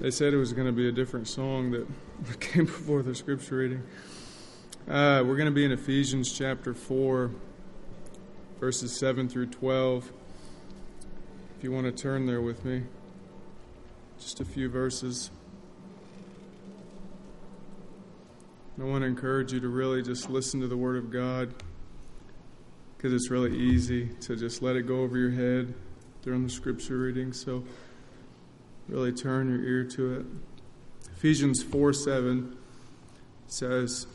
They said it was going to be a different song that came before the scripture reading. Uh, we're going to be in Ephesians chapter 4, verses 7 through 12. If you want to turn there with me, just a few verses. I want to encourage you to really just listen to the Word of God because it's really easy to just let it go over your head during the scripture reading. So, really turn your ear to it. Ephesians 4 7 says,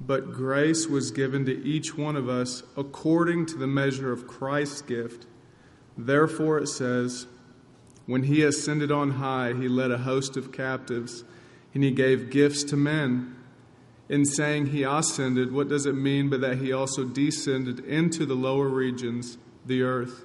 But grace was given to each one of us according to the measure of Christ's gift. Therefore, it says, When he ascended on high, he led a host of captives, and he gave gifts to men. In saying he ascended, what does it mean but that he also descended into the lower regions, the earth?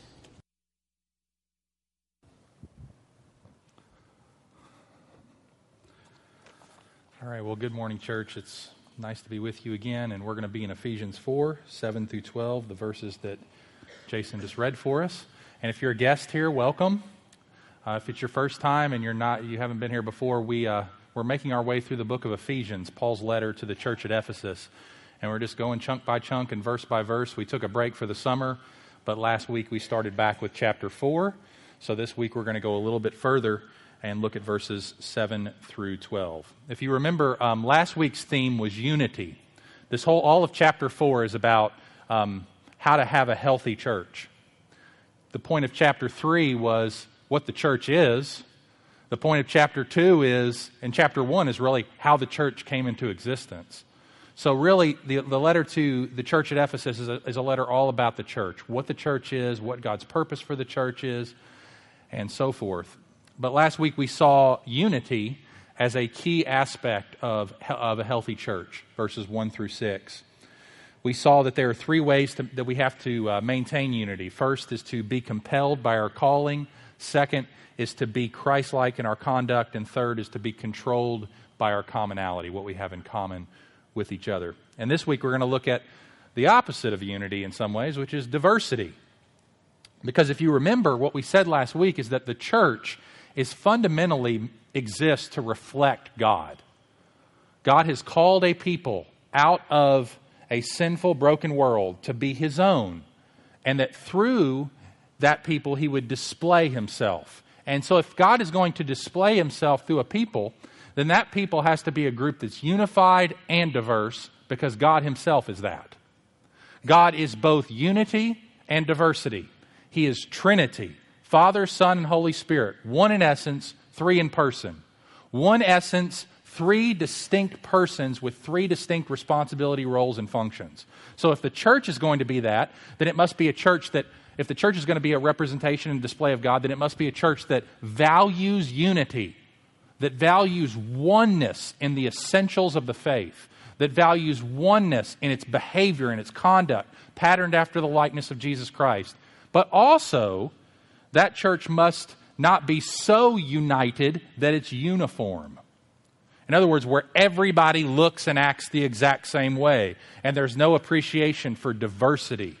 All right, well, good morning, church. It's nice to be with you again, and we're going to be in Ephesians 4 7 through 12, the verses that Jason just read for us. And if you're a guest here, welcome. Uh, if it's your first time and you're not, you haven't been here before, we, uh, we're making our way through the book of Ephesians, Paul's letter to the church at Ephesus. And we're just going chunk by chunk and verse by verse. We took a break for the summer, but last week we started back with chapter 4. So this week we're going to go a little bit further and look at verses 7 through 12. If you remember, um, last week's theme was unity. This whole, all of chapter 4 is about um, how to have a healthy church. The point of chapter 3 was what the church is. The point of chapter 2 is, and chapter 1 is really how the church came into existence. So, really, the, the letter to the church at Ephesus is a, is a letter all about the church what the church is, what God's purpose for the church is, and so forth. But last week we saw unity as a key aspect of, of a healthy church, verses 1 through 6. We saw that there are three ways to, that we have to uh, maintain unity. First is to be compelled by our calling, second is to be Christ like in our conduct, and third is to be controlled by our commonality, what we have in common with each other. And this week we're going to look at the opposite of unity in some ways, which is diversity. Because if you remember, what we said last week is that the church is fundamentally exists to reflect God. God has called a people out of a sinful, broken world to be his own, and that through that people he would display himself. And so, if God is going to display himself through a people, then that people has to be a group that's unified and diverse because God himself is that. God is both unity and diversity, He is Trinity. Father, Son, and Holy Spirit. One in essence, three in person. One essence, three distinct persons with three distinct responsibility roles and functions. So if the church is going to be that, then it must be a church that, if the church is going to be a representation and display of God, then it must be a church that values unity, that values oneness in the essentials of the faith, that values oneness in its behavior and its conduct, patterned after the likeness of Jesus Christ, but also that church must not be so united that it's uniform. In other words, where everybody looks and acts the exact same way, and there's no appreciation for diversity.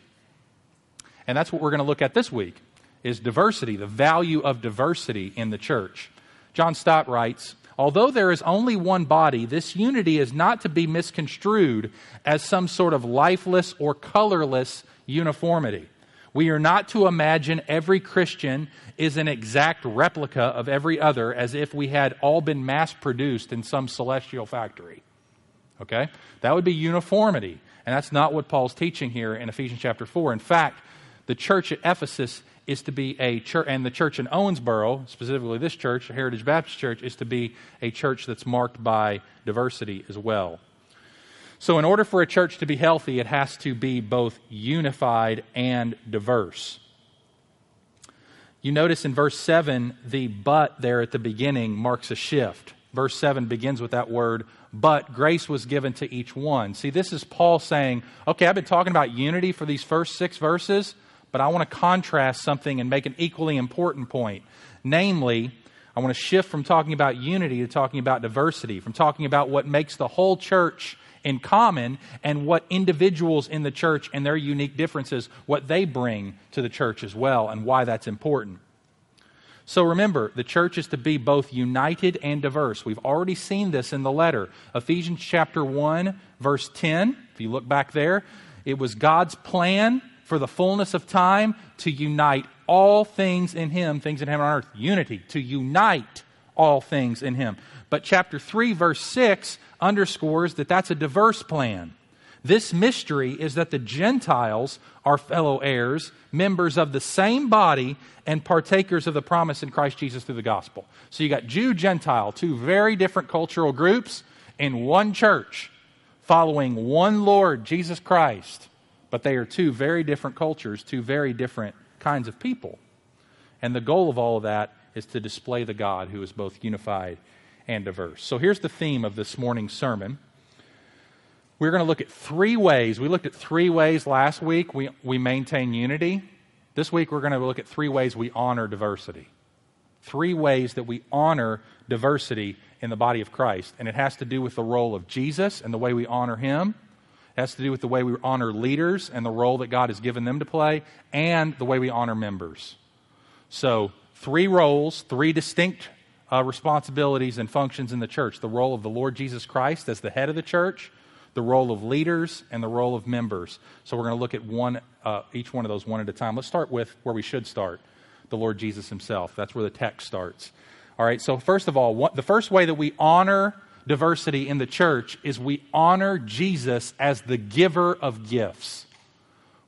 And that's what we're going to look at this week is diversity, the value of diversity in the church. John Stott writes, Although there is only one body, this unity is not to be misconstrued as some sort of lifeless or colorless uniformity. We are not to imagine every Christian is an exact replica of every other as if we had all been mass produced in some celestial factory. Okay? That would be uniformity. And that's not what Paul's teaching here in Ephesians chapter 4. In fact, the church at Ephesus is to be a church, and the church in Owensboro, specifically this church, Heritage Baptist Church, is to be a church that's marked by diversity as well. So, in order for a church to be healthy, it has to be both unified and diverse. You notice in verse 7, the but there at the beginning marks a shift. Verse 7 begins with that word, but grace was given to each one. See, this is Paul saying, okay, I've been talking about unity for these first six verses, but I want to contrast something and make an equally important point. Namely, I want to shift from talking about unity to talking about diversity, from talking about what makes the whole church in common and what individuals in the church and their unique differences, what they bring to the church as well, and why that's important. So remember, the church is to be both united and diverse. We've already seen this in the letter. Ephesians chapter 1, verse 10, if you look back there, it was God's plan for the fullness of time to unite all things in Him, things in heaven and earth. Unity, to unite all things in Him. But chapter 3, verse 6 underscores that that's a diverse plan. This mystery is that the Gentiles are fellow heirs, members of the same body, and partakers of the promise in Christ Jesus through the gospel. So you got Jew, Gentile, two very different cultural groups in one church, following one Lord, Jesus Christ. But they are two very different cultures, two very different kinds of people. And the goal of all of that is to display the God who is both unified and diverse. So here's the theme of this morning's sermon. We're going to look at three ways. We looked at three ways last week we, we maintain unity. This week we're going to look at three ways we honor diversity. Three ways that we honor diversity in the body of Christ. And it has to do with the role of Jesus and the way we honor him. It has to do with the way we honor leaders and the role that God has given them to play, and the way we honor members. So, three roles, three distinct uh, responsibilities and functions in the church the role of the Lord Jesus Christ as the head of the church, the role of leaders, and the role of members. So we're going to look at one, uh, each one of those one at a time. Let's start with where we should start the Lord Jesus himself. That's where the text starts. All right, so first of all, what, the first way that we honor diversity in the church is we honor Jesus as the giver of gifts.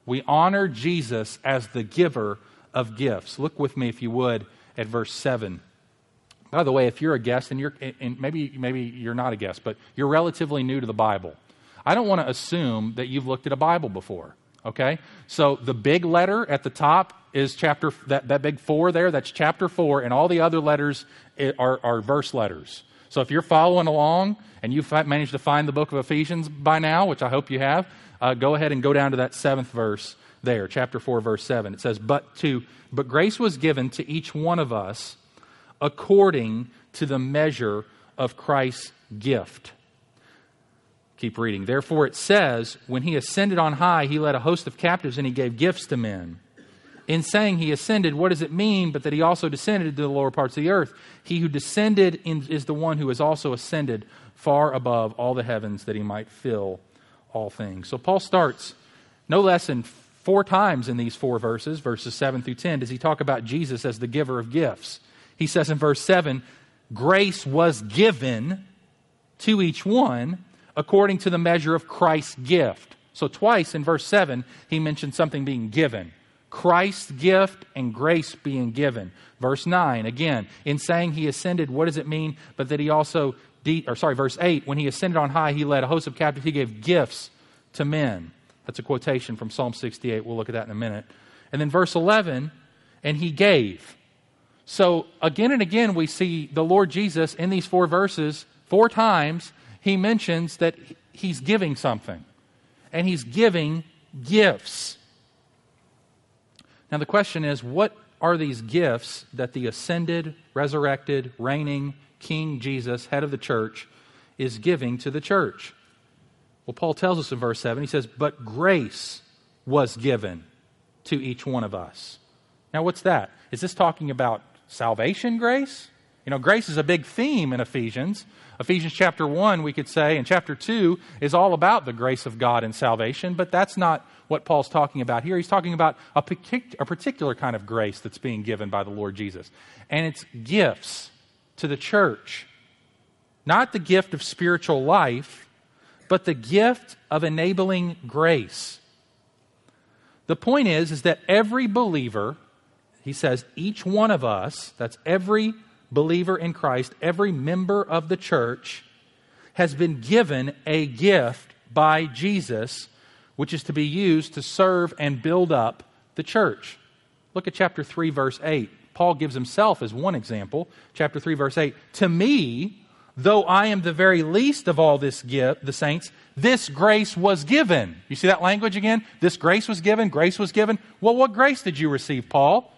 We honor Jesus as the giver of gifts. Look with me, if you would, at verse 7. By the way, if you're a guest and you're and maybe maybe you're not a guest, but you're relatively new to the Bible, I don't want to assume that you've looked at a Bible before. Okay? So the big letter at the top is chapter that, that big four there, that's chapter four, and all the other letters are, are verse letters. So if you're following along and you've managed to find the book of Ephesians by now, which I hope you have, uh, go ahead and go down to that seventh verse there, chapter 4, verse 7. It says, But to but grace was given to each one of us according to the measure of Christ's gift. Keep reading. Therefore, it says, When he ascended on high, he led a host of captives and he gave gifts to men. In saying he ascended, what does it mean but that he also descended to the lower parts of the earth? He who descended is the one who has also ascended far above all the heavens that he might fill all things. So Paul starts no less than four times in these four verses, verses 7 through 10, does he talk about Jesus as the giver of gifts. He says in verse 7 grace was given to each one according to the measure of Christ's gift. So, twice in verse 7, he mentioned something being given Christ's gift and grace being given. Verse 9, again, in saying he ascended, what does it mean? But that he also, de- or sorry, verse 8, when he ascended on high, he led a host of captives, he gave gifts to men. That's a quotation from Psalm 68. We'll look at that in a minute. And then verse 11, and he gave. So again and again, we see the Lord Jesus in these four verses, four times, he mentions that he's giving something. And he's giving gifts. Now, the question is what are these gifts that the ascended, resurrected, reigning King Jesus, head of the church, is giving to the church? Well, Paul tells us in verse 7, he says, But grace was given to each one of us. Now, what's that? Is this talking about salvation grace? You know, grace is a big theme in Ephesians. Ephesians chapter 1, we could say, and chapter 2 is all about the grace of God and salvation, but that's not what Paul's talking about here. He's talking about a, partic- a particular kind of grace that's being given by the Lord Jesus. And it's gifts to the church. Not the gift of spiritual life, but the gift of enabling grace. The point is, is that every believer he says, each one of us, that's every believer in Christ, every member of the church, has been given a gift by Jesus, which is to be used to serve and build up the church. Look at chapter 3, verse 8. Paul gives himself as one example. Chapter 3, verse 8 To me, though I am the very least of all this gift, the saints, this grace was given. You see that language again? This grace was given, grace was given. Well, what grace did you receive, Paul?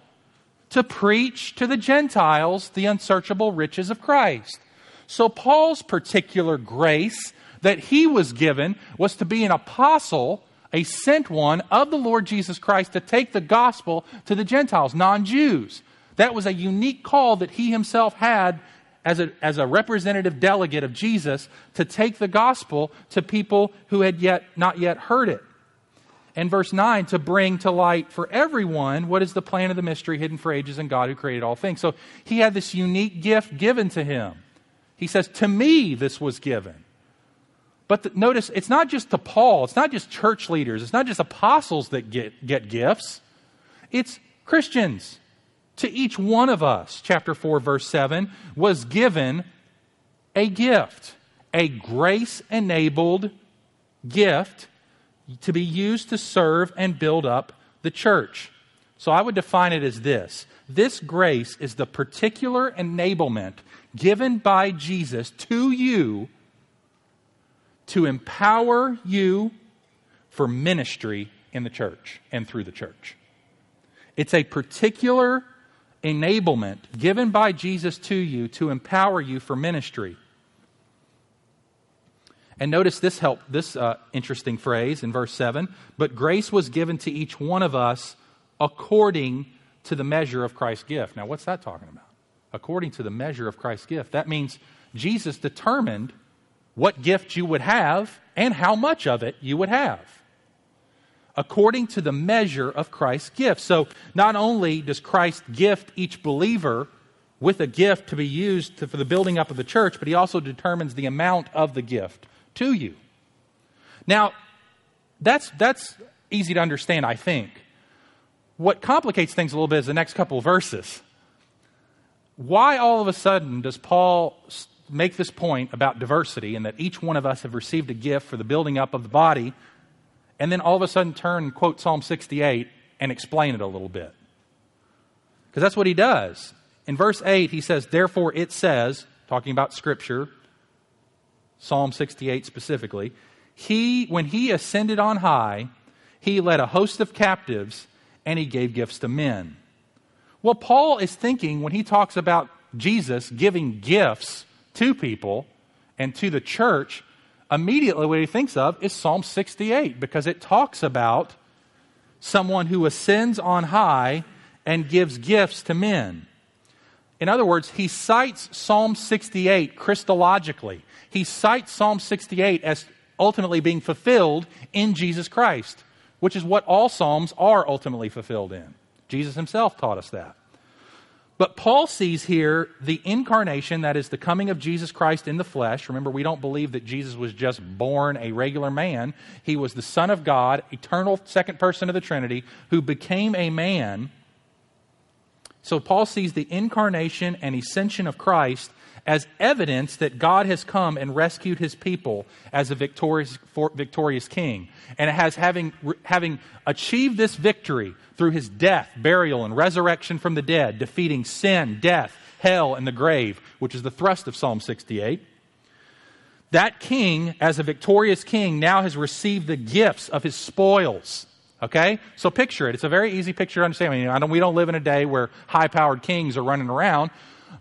To preach to the Gentiles the unsearchable riches of Christ. So, Paul's particular grace that he was given was to be an apostle, a sent one of the Lord Jesus Christ to take the gospel to the Gentiles, non Jews. That was a unique call that he himself had as a, as a representative delegate of Jesus to take the gospel to people who had yet not yet heard it. And verse 9, to bring to light for everyone what is the plan of the mystery hidden for ages in God who created all things. So he had this unique gift given to him. He says, To me this was given. But the, notice, it's not just to Paul, it's not just church leaders, it's not just apostles that get, get gifts, it's Christians to each one of us, chapter 4, verse 7, was given a gift, a grace enabled gift to be used to serve and build up the church. So I would define it as this this grace is the particular enablement given by Jesus to you to empower you for ministry in the church and through the church. It's a particular enablement given by Jesus to you to empower you for ministry. And notice this help, this uh, interesting phrase in verse 7 but grace was given to each one of us according to the measure of Christ's gift. Now, what's that talking about? According to the measure of Christ's gift. That means Jesus determined what gift you would have and how much of it you would have according to the measure of Christ's gift. So not only does Christ gift each believer with a gift to be used to, for the building up of the church, but he also determines the amount of the gift to you. Now, that's, that's easy to understand, I think. What complicates things a little bit is the next couple verses. Why all of a sudden does Paul make this point about diversity and that each one of us have received a gift for the building up of the body and then all of a sudden turn and quote Psalm 68 and explain it a little bit. Because that's what he does. In verse 8, he says, Therefore it says, talking about Scripture, Psalm 68 specifically, he, when he ascended on high, he led a host of captives and he gave gifts to men. Well, Paul is thinking when he talks about Jesus giving gifts to people and to the church, immediately what he thinks of is Psalm 68 because it talks about someone who ascends on high and gives gifts to men. In other words, he cites Psalm 68 Christologically. He cites Psalm 68 as ultimately being fulfilled in Jesus Christ, which is what all Psalms are ultimately fulfilled in. Jesus himself taught us that. But Paul sees here the incarnation, that is the coming of Jesus Christ in the flesh. Remember, we don't believe that Jesus was just born a regular man. He was the Son of God, eternal second person of the Trinity, who became a man. So Paul sees the incarnation and ascension of Christ as evidence that God has come and rescued his people as a victorious, victorious king. And it has having, having achieved this victory through his death, burial, and resurrection from the dead, defeating sin, death, hell, and the grave, which is the thrust of Psalm 68. That king, as a victorious king, now has received the gifts of his spoils. Okay? So picture it. It's a very easy picture to understand. I mean, I don't, we don't live in a day where high powered kings are running around,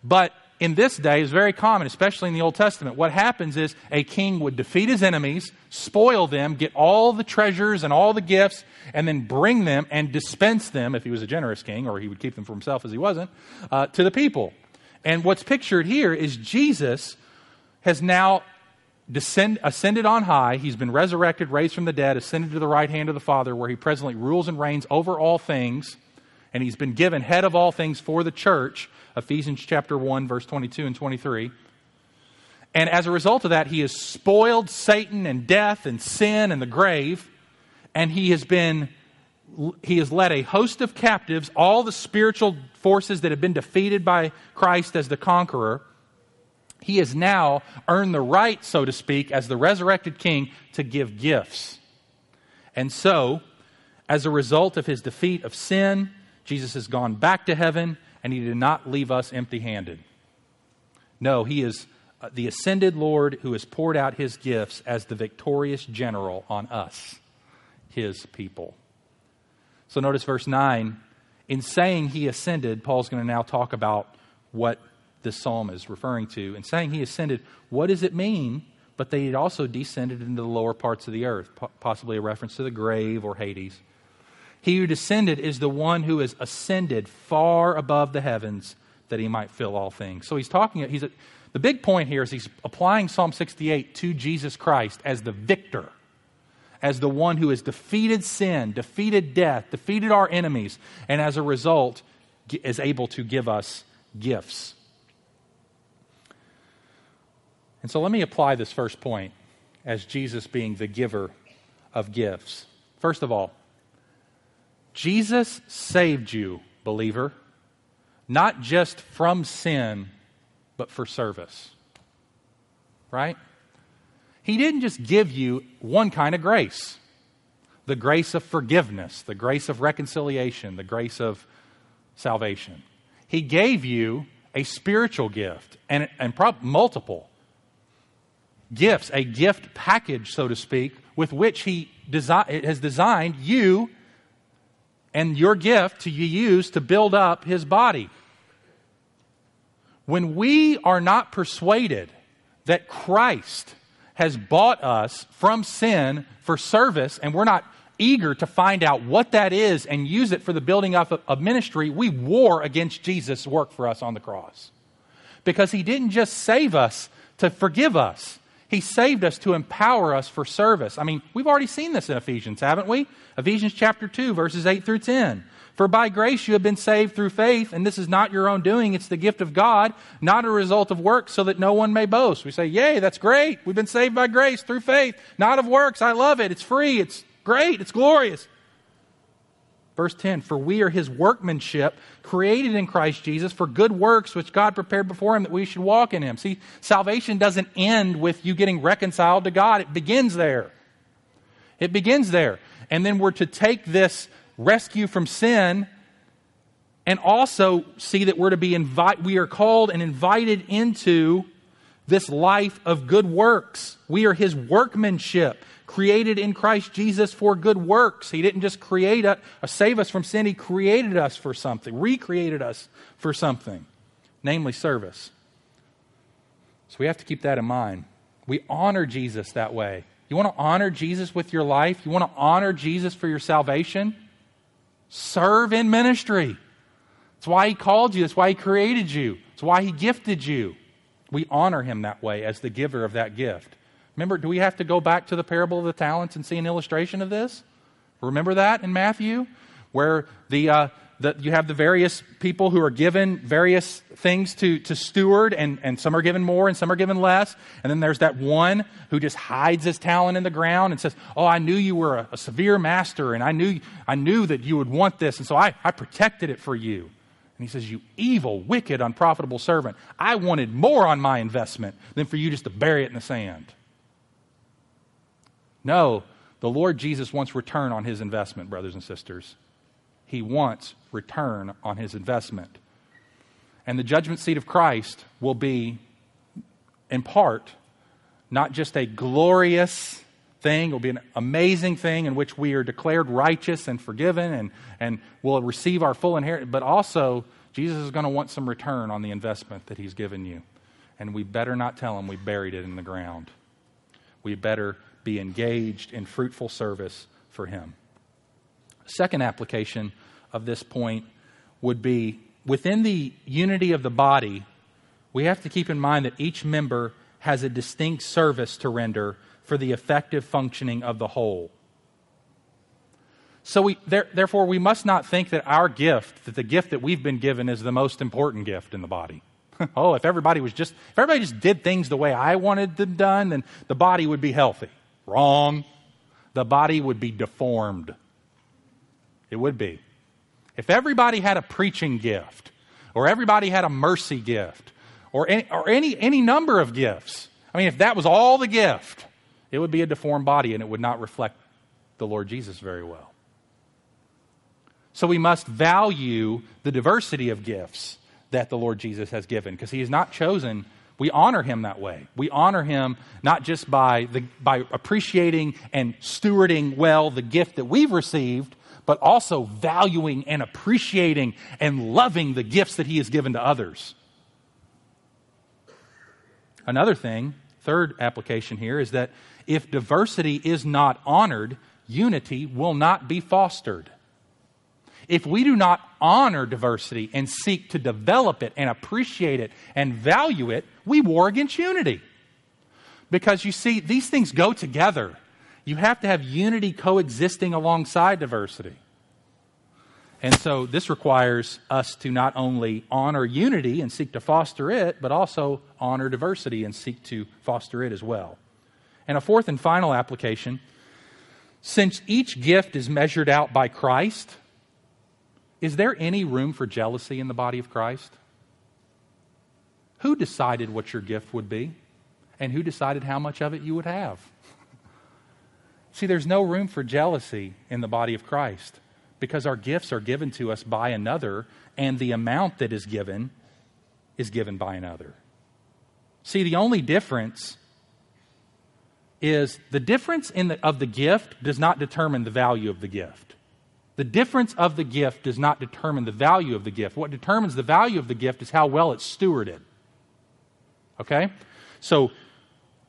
but in this day is very common, especially in the Old Testament. What happens is a king would defeat his enemies, spoil them, get all the treasures and all the gifts, and then bring them and dispense them, if he was a generous king, or he would keep them for himself as he wasn't, uh, to the people. And what's pictured here is Jesus has now descend, ascended on high. He's been resurrected, raised from the dead, ascended to the right hand of the Father, where he presently rules and reigns over all things. And he's been given head of all things for the church Ephesians chapter 1, verse 22 and 23. And as a result of that, he has spoiled Satan and death and sin and the grave, and he has been he has led a host of captives, all the spiritual forces that have been defeated by Christ as the conqueror. He has now earned the right, so to speak, as the resurrected king to give gifts. And so, as a result of his defeat of sin, Jesus has gone back to heaven and he did not leave us empty handed. No, he is uh, the ascended Lord who has poured out his gifts as the victorious general on us, his people. So notice verse 9. In saying he ascended, Paul's going to now talk about what this psalm is referring to. In saying he ascended, what does it mean? But that he also descended into the lower parts of the earth, possibly a reference to the grave or Hades. He who descended is the one who has ascended far above the heavens that he might fill all things. So he's talking, he's the big point here is he's applying Psalm 68 to Jesus Christ as the victor, as the one who has defeated sin, defeated death, defeated our enemies, and as a result is able to give us gifts. And so let me apply this first point as Jesus being the giver of gifts. First of all, Jesus saved you, believer, not just from sin, but for service. Right? He didn't just give you one kind of grace the grace of forgiveness, the grace of reconciliation, the grace of salvation. He gave you a spiritual gift and, and prob- multiple gifts, a gift package, so to speak, with which He desi- has designed you and your gift to be used to build up His body. When we are not persuaded that Christ has bought us from sin for service, and we're not eager to find out what that is and use it for the building up of ministry, we war against Jesus' work for us on the cross. Because he didn't just save us to forgive us, he saved us to empower us for service. I mean, we've already seen this in Ephesians, haven't we? Ephesians chapter 2, verses 8 through 10. For by grace you have been saved through faith, and this is not your own doing, it's the gift of God, not a result of works, so that no one may boast. We say, Yay, that's great. We've been saved by grace through faith, not of works. I love it. It's free. It's great. It's glorious. Verse 10 For we are his workmanship, created in Christ Jesus for good works which God prepared before him that we should walk in him. See, salvation doesn't end with you getting reconciled to God, it begins there. It begins there. And then we're to take this rescue from sin, and also see that we're to be invite we are called and invited into this life of good works. We are his workmanship, created in Christ Jesus for good works. He didn't just create us, uh, save us from sin, he created us for something, recreated us for something, namely service. So we have to keep that in mind. We honor Jesus that way. You want to honor Jesus with your life? You want to honor Jesus for your salvation? Serve in ministry. That's why He called you, that's why He created you, That's why He gifted you. We honor Him that way as the giver of that gift. Remember, do we have to go back to the parable of the talents and see an illustration of this? Remember that in Matthew? Where the, uh, that you have the various people who are given various things to, to steward, and, and some are given more and some are given less. And then there's that one who just hides his talent in the ground and says, Oh, I knew you were a, a severe master, and I knew, I knew that you would want this, and so I, I protected it for you. And he says, You evil, wicked, unprofitable servant, I wanted more on my investment than for you just to bury it in the sand. No, the Lord Jesus wants return on his investment, brothers and sisters he wants return on his investment. And the judgment seat of Christ will be, in part, not just a glorious thing, it will be an amazing thing in which we are declared righteous and forgiven and, and will receive our full inheritance, but also Jesus is going to want some return on the investment that he's given you. And we better not tell him we buried it in the ground. We better be engaged in fruitful service for him. Second application of this point would be within the unity of the body, we have to keep in mind that each member has a distinct service to render for the effective functioning of the whole. So, we, there, therefore, we must not think that our gift, that the gift that we've been given, is the most important gift in the body. oh, if everybody was just, if everybody just did things the way I wanted them done, then the body would be healthy. Wrong. The body would be deformed. It would be. If everybody had a preaching gift, or everybody had a mercy gift, or any, or any, any number of gifts, I mean, if that was all the gift, it would be a deformed body and it would not reflect the Lord Jesus very well. So we must value the diversity of gifts that the Lord Jesus has given because he has not chosen we honor him that way. We honor him not just by, the, by appreciating and stewarding well the gift that we've received, but also valuing and appreciating and loving the gifts that he has given to others. Another thing, third application here, is that if diversity is not honored, unity will not be fostered. If we do not honor diversity and seek to develop it and appreciate it and value it, we war against unity. Because you see, these things go together. You have to have unity coexisting alongside diversity. And so this requires us to not only honor unity and seek to foster it, but also honor diversity and seek to foster it as well. And a fourth and final application since each gift is measured out by Christ, is there any room for jealousy in the body of Christ? Who decided what your gift would be? And who decided how much of it you would have? See, there's no room for jealousy in the body of Christ because our gifts are given to us by another, and the amount that is given is given by another. See, the only difference is the difference in the, of the gift does not determine the value of the gift. The difference of the gift does not determine the value of the gift. What determines the value of the gift is how well it's stewarded. Okay? So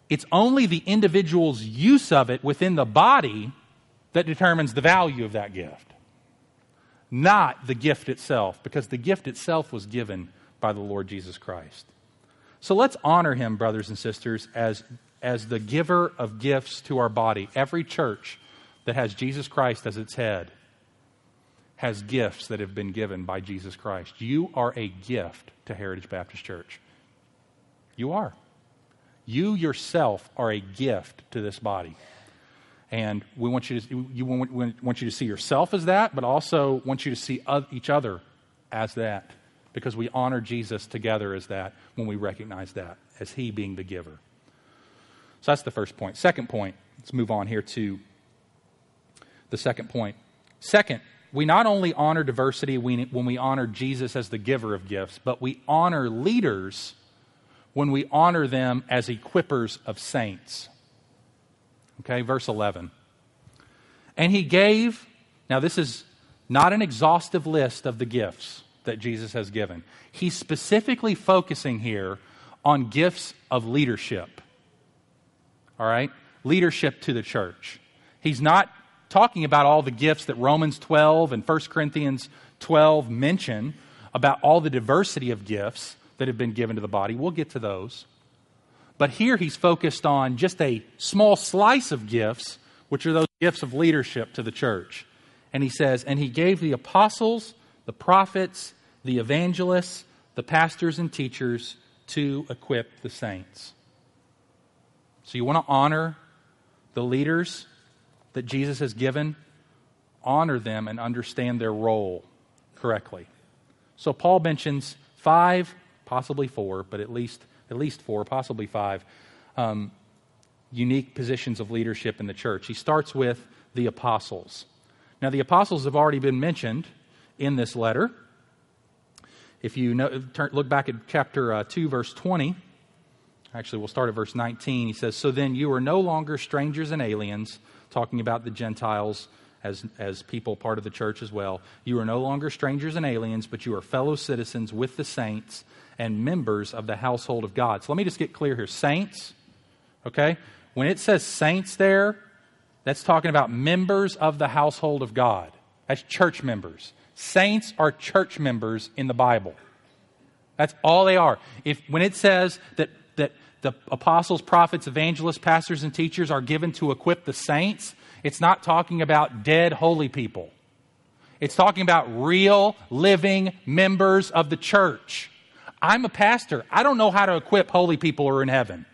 it's only the individual's use of it within the body that determines the value of that gift, not the gift itself, because the gift itself was given by the Lord Jesus Christ. So let's honor him, brothers and sisters, as, as the giver of gifts to our body. Every church that has Jesus Christ as its head has gifts that have been given by Jesus Christ. You are a gift to Heritage Baptist Church. You are. You yourself are a gift to this body. And we want you to, want, want you to see yourself as that, but also want you to see each other as that because we honor Jesus together as that when we recognize that as He being the giver. So that's the first point. Second point, let's move on here to the second point. Second, we not only honor diversity when we honor Jesus as the giver of gifts, but we honor leaders when we honor them as equippers of saints. Okay, verse 11. And he gave, now this is not an exhaustive list of the gifts that Jesus has given. He's specifically focusing here on gifts of leadership. All right? Leadership to the church. He's not talking about all the gifts that Romans 12 and 1 Corinthians 12 mention about all the diversity of gifts that have been given to the body. We'll get to those. But here he's focused on just a small slice of gifts, which are those gifts of leadership to the church. And he says, And he gave the apostles, the prophets, the evangelists, the pastors, and teachers to equip the saints. So you want to honor the leaders that Jesus has given, honor them and understand their role correctly. So Paul mentions five, possibly four, but at least at least four, possibly five, um, unique positions of leadership in the church. He starts with the apostles. Now, the apostles have already been mentioned in this letter. If you know, turn, look back at chapter uh, 2, verse 20, actually, we'll start at verse 19. He says, So then you are no longer strangers and aliens talking about the Gentiles as, as people part of the church as well. You are no longer strangers and aliens, but you are fellow citizens with the saints and members of the household of God. So let me just get clear here. Saints, okay? When it says saints there, that's talking about members of the household of God. That's church members. Saints are church members in the Bible. That's all they are. If when it says that that the apostles, prophets, evangelists, pastors, and teachers are given to equip the saints, it's not talking about dead holy people. It's talking about real, living members of the church. I'm a pastor. I don't know how to equip holy people who are in heaven.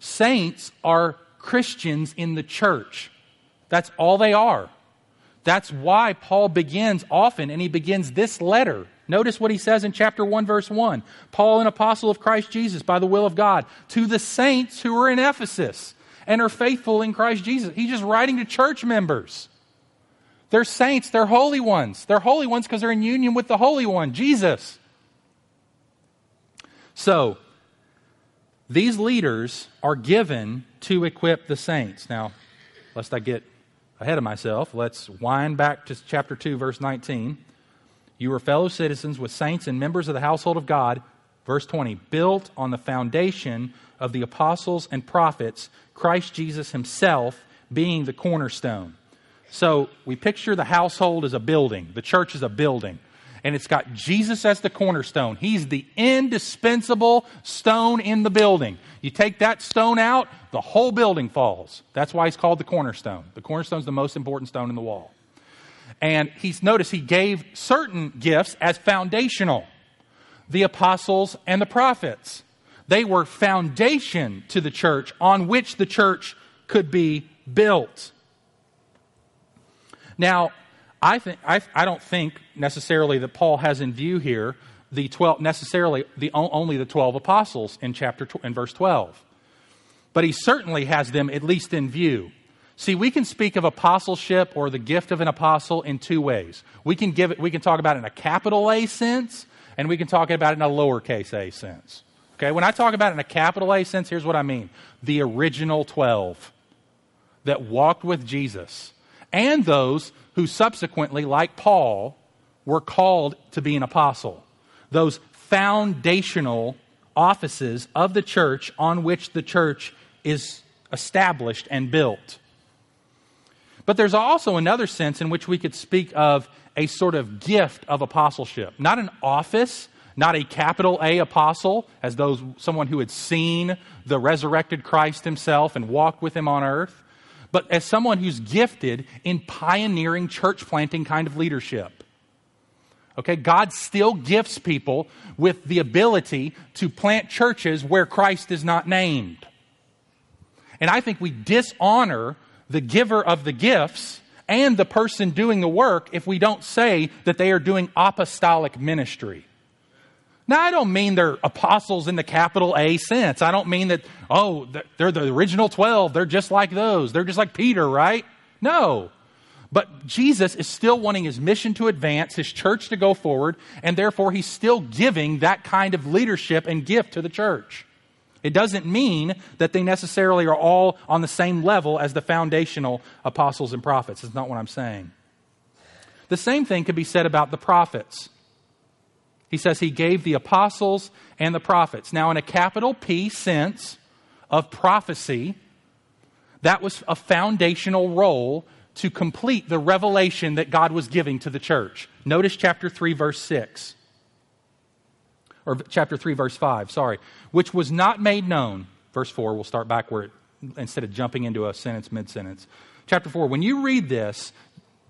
Saints are Christians in the church. That's all they are. That's why Paul begins often, and he begins this letter Notice what he says in chapter 1, verse 1. Paul, an apostle of Christ Jesus, by the will of God, to the saints who are in Ephesus and are faithful in Christ Jesus. He's just writing to church members. They're saints, they're holy ones. They're holy ones because they're in union with the Holy One, Jesus. So, these leaders are given to equip the saints. Now, lest I get ahead of myself, let's wind back to chapter 2, verse 19. You are fellow citizens with saints and members of the household of God, verse 20, built on the foundation of the apostles and prophets, Christ Jesus himself being the cornerstone. So we picture the household as a building, the church is a building and it's got Jesus as the cornerstone. He's the indispensable stone in the building. You take that stone out, the whole building falls. That's why he's called the cornerstone. The cornerstone is the most important stone in the wall. And he's noticed he gave certain gifts as foundational the apostles and the prophets. They were foundation to the church on which the church could be built. Now, I, think, I, I don't think necessarily that Paul has in view here the 12, necessarily the, only the 12 apostles in, chapter, in verse 12. But he certainly has them at least in view. See, we can speak of apostleship or the gift of an apostle in two ways. We can, give it, we can talk about it in a capital A sense, and we can talk about it in a lowercase a sense. Okay, when I talk about it in a capital A sense, here's what I mean the original 12 that walked with Jesus, and those who subsequently, like Paul, were called to be an apostle. Those foundational offices of the church on which the church is established and built. But there's also another sense in which we could speak of a sort of gift of apostleship. Not an office, not a capital A apostle, as those someone who had seen the resurrected Christ himself and walked with him on earth, but as someone who's gifted in pioneering church planting kind of leadership. Okay, God still gifts people with the ability to plant churches where Christ is not named. And I think we dishonor the giver of the gifts and the person doing the work if we don't say that they are doing apostolic ministry. Now, I don't mean they're apostles in the capital A sense. I don't mean that, oh, they're the original 12. They're just like those. They're just like Peter, right? No. But Jesus is still wanting his mission to advance, his church to go forward, and therefore he's still giving that kind of leadership and gift to the church. It doesn't mean that they necessarily are all on the same level as the foundational apostles and prophets. It's not what I'm saying. The same thing could be said about the prophets. He says he gave the apostles and the prophets. Now, in a capital P sense of prophecy, that was a foundational role to complete the revelation that God was giving to the church. Notice chapter 3, verse 6. Or chapter 3, verse 5, sorry. Which was not made known. Verse 4, we'll start back where it, instead of jumping into a sentence mid sentence. Chapter 4, when you read this,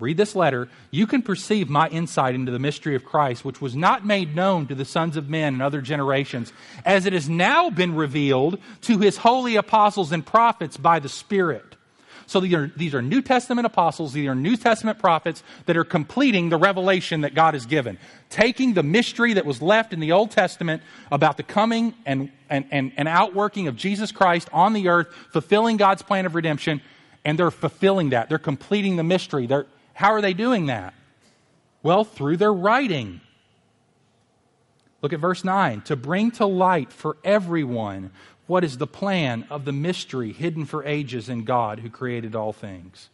read this letter, you can perceive my insight into the mystery of Christ, which was not made known to the sons of men in other generations, as it has now been revealed to his holy apostles and prophets by the Spirit. So these are, these are New Testament apostles, these are New Testament prophets that are completing the revelation that God has given. Taking the mystery that was left in the Old Testament about the coming and, and, and, and outworking of Jesus Christ on the earth, fulfilling God's plan of redemption, and they're fulfilling that. They're completing the mystery. They're, how are they doing that? Well, through their writing. Look at verse 9. To bring to light for everyone what is the plan of the mystery hidden for ages in God who created all things.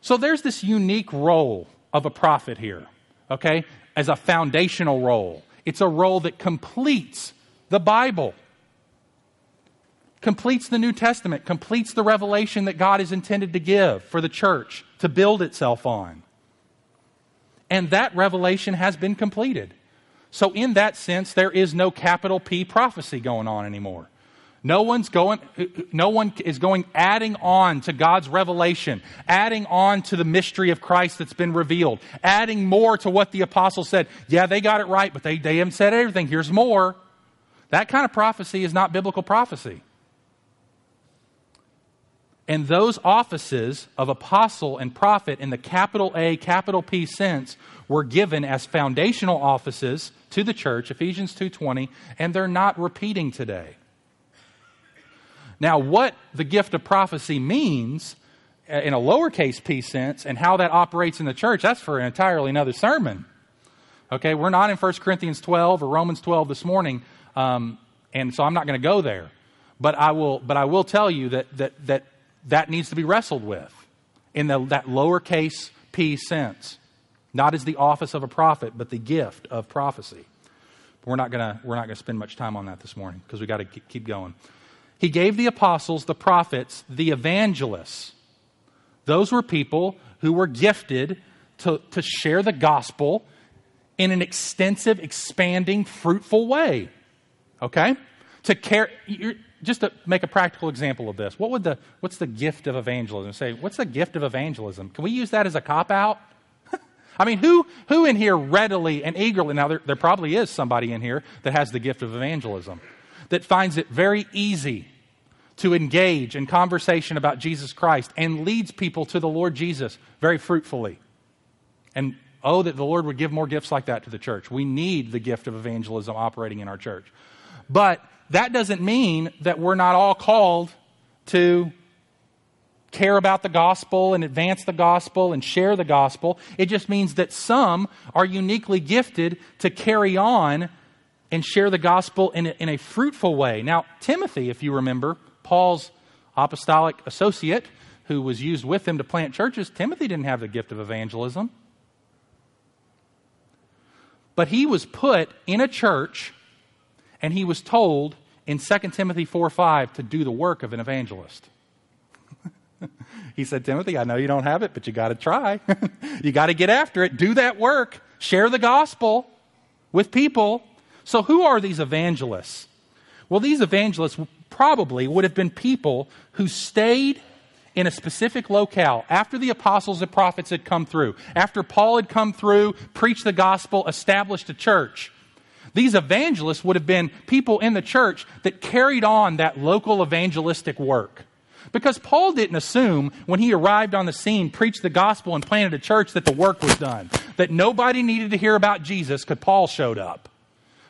So there's this unique role of a prophet here, okay, as a foundational role. It's a role that completes the Bible completes the New Testament, completes the revelation that God is intended to give for the church to build itself on. And that revelation has been completed. So, in that sense, there is no capital P prophecy going on anymore. No one's going, no one is going adding on to God's revelation, adding on to the mystery of Christ that's been revealed, adding more to what the apostle said. Yeah, they got it right, but they, they haven't said everything. Here's more. That kind of prophecy is not biblical prophecy. And those offices of apostle and prophet in the capital A, capital P sense were given as foundational offices to the church, Ephesians 2:20, and they're not repeating today. Now, what the gift of prophecy means in a lowercase p sense and how that operates in the church, that's for an entirely another sermon. Okay, we're not in 1 Corinthians 12 or Romans 12 this morning, um, and so I'm not going to go there. But I will, but I will tell you that that, that, that needs to be wrestled with in the, that lowercase p sense. Not as the office of a prophet, but the gift of prophecy. But We're not going to we're not going to spend much time on that this morning because we got to keep going. He gave the apostles, the prophets, the evangelists. Those were people who were gifted to, to share the gospel in an extensive, expanding, fruitful way. Okay? To care, just to make a practical example of this, what would the, what's the gift of evangelism? Say, what's the gift of evangelism? Can we use that as a cop out? I mean, who, who in here readily and eagerly, now there, there probably is somebody in here that has the gift of evangelism, that finds it very easy to engage in conversation about Jesus Christ and leads people to the Lord Jesus very fruitfully. And oh, that the Lord would give more gifts like that to the church. We need the gift of evangelism operating in our church. But that doesn't mean that we're not all called to care about the gospel and advance the gospel and share the gospel. It just means that some are uniquely gifted to carry on and share the gospel in a, in a fruitful way. Now, Timothy, if you remember, Paul's apostolic associate who was used with him to plant churches, Timothy didn't have the gift of evangelism. But he was put in a church and he was told in 2 Timothy 4 5 to do the work of an evangelist. he said, Timothy, I know you don't have it, but you got to try. you got to get after it. Do that work. Share the gospel with people. So, who are these evangelists? Well, these evangelists probably would have been people who stayed in a specific locale after the apostles and prophets had come through, after Paul had come through, preached the gospel, established a church. These evangelists would have been people in the church that carried on that local evangelistic work. Because Paul didn't assume when he arrived on the scene, preached the gospel, and planted a church that the work was done. That nobody needed to hear about Jesus because Paul showed up.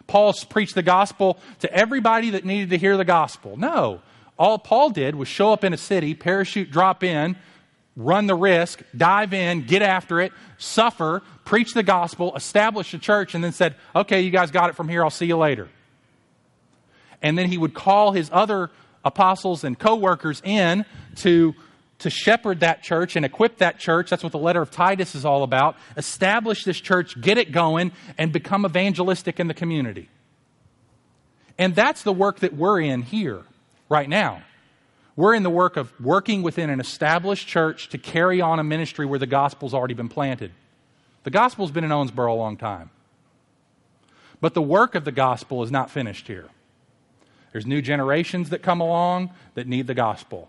Paul preached the gospel to everybody that needed to hear the gospel. No. All Paul did was show up in a city, parachute drop in, run the risk, dive in, get after it, suffer, preach the gospel, establish a church, and then said, okay, you guys got it from here. I'll see you later. And then he would call his other apostles and co workers in to, to shepherd that church and equip that church. That's what the letter of Titus is all about. Establish this church, get it going, and become evangelistic in the community. And that's the work that we're in here right now. We're in the work of working within an established church to carry on a ministry where the gospel's already been planted. The gospel's been in Owensboro a long time. But the work of the gospel is not finished here. There's new generations that come along that need the gospel.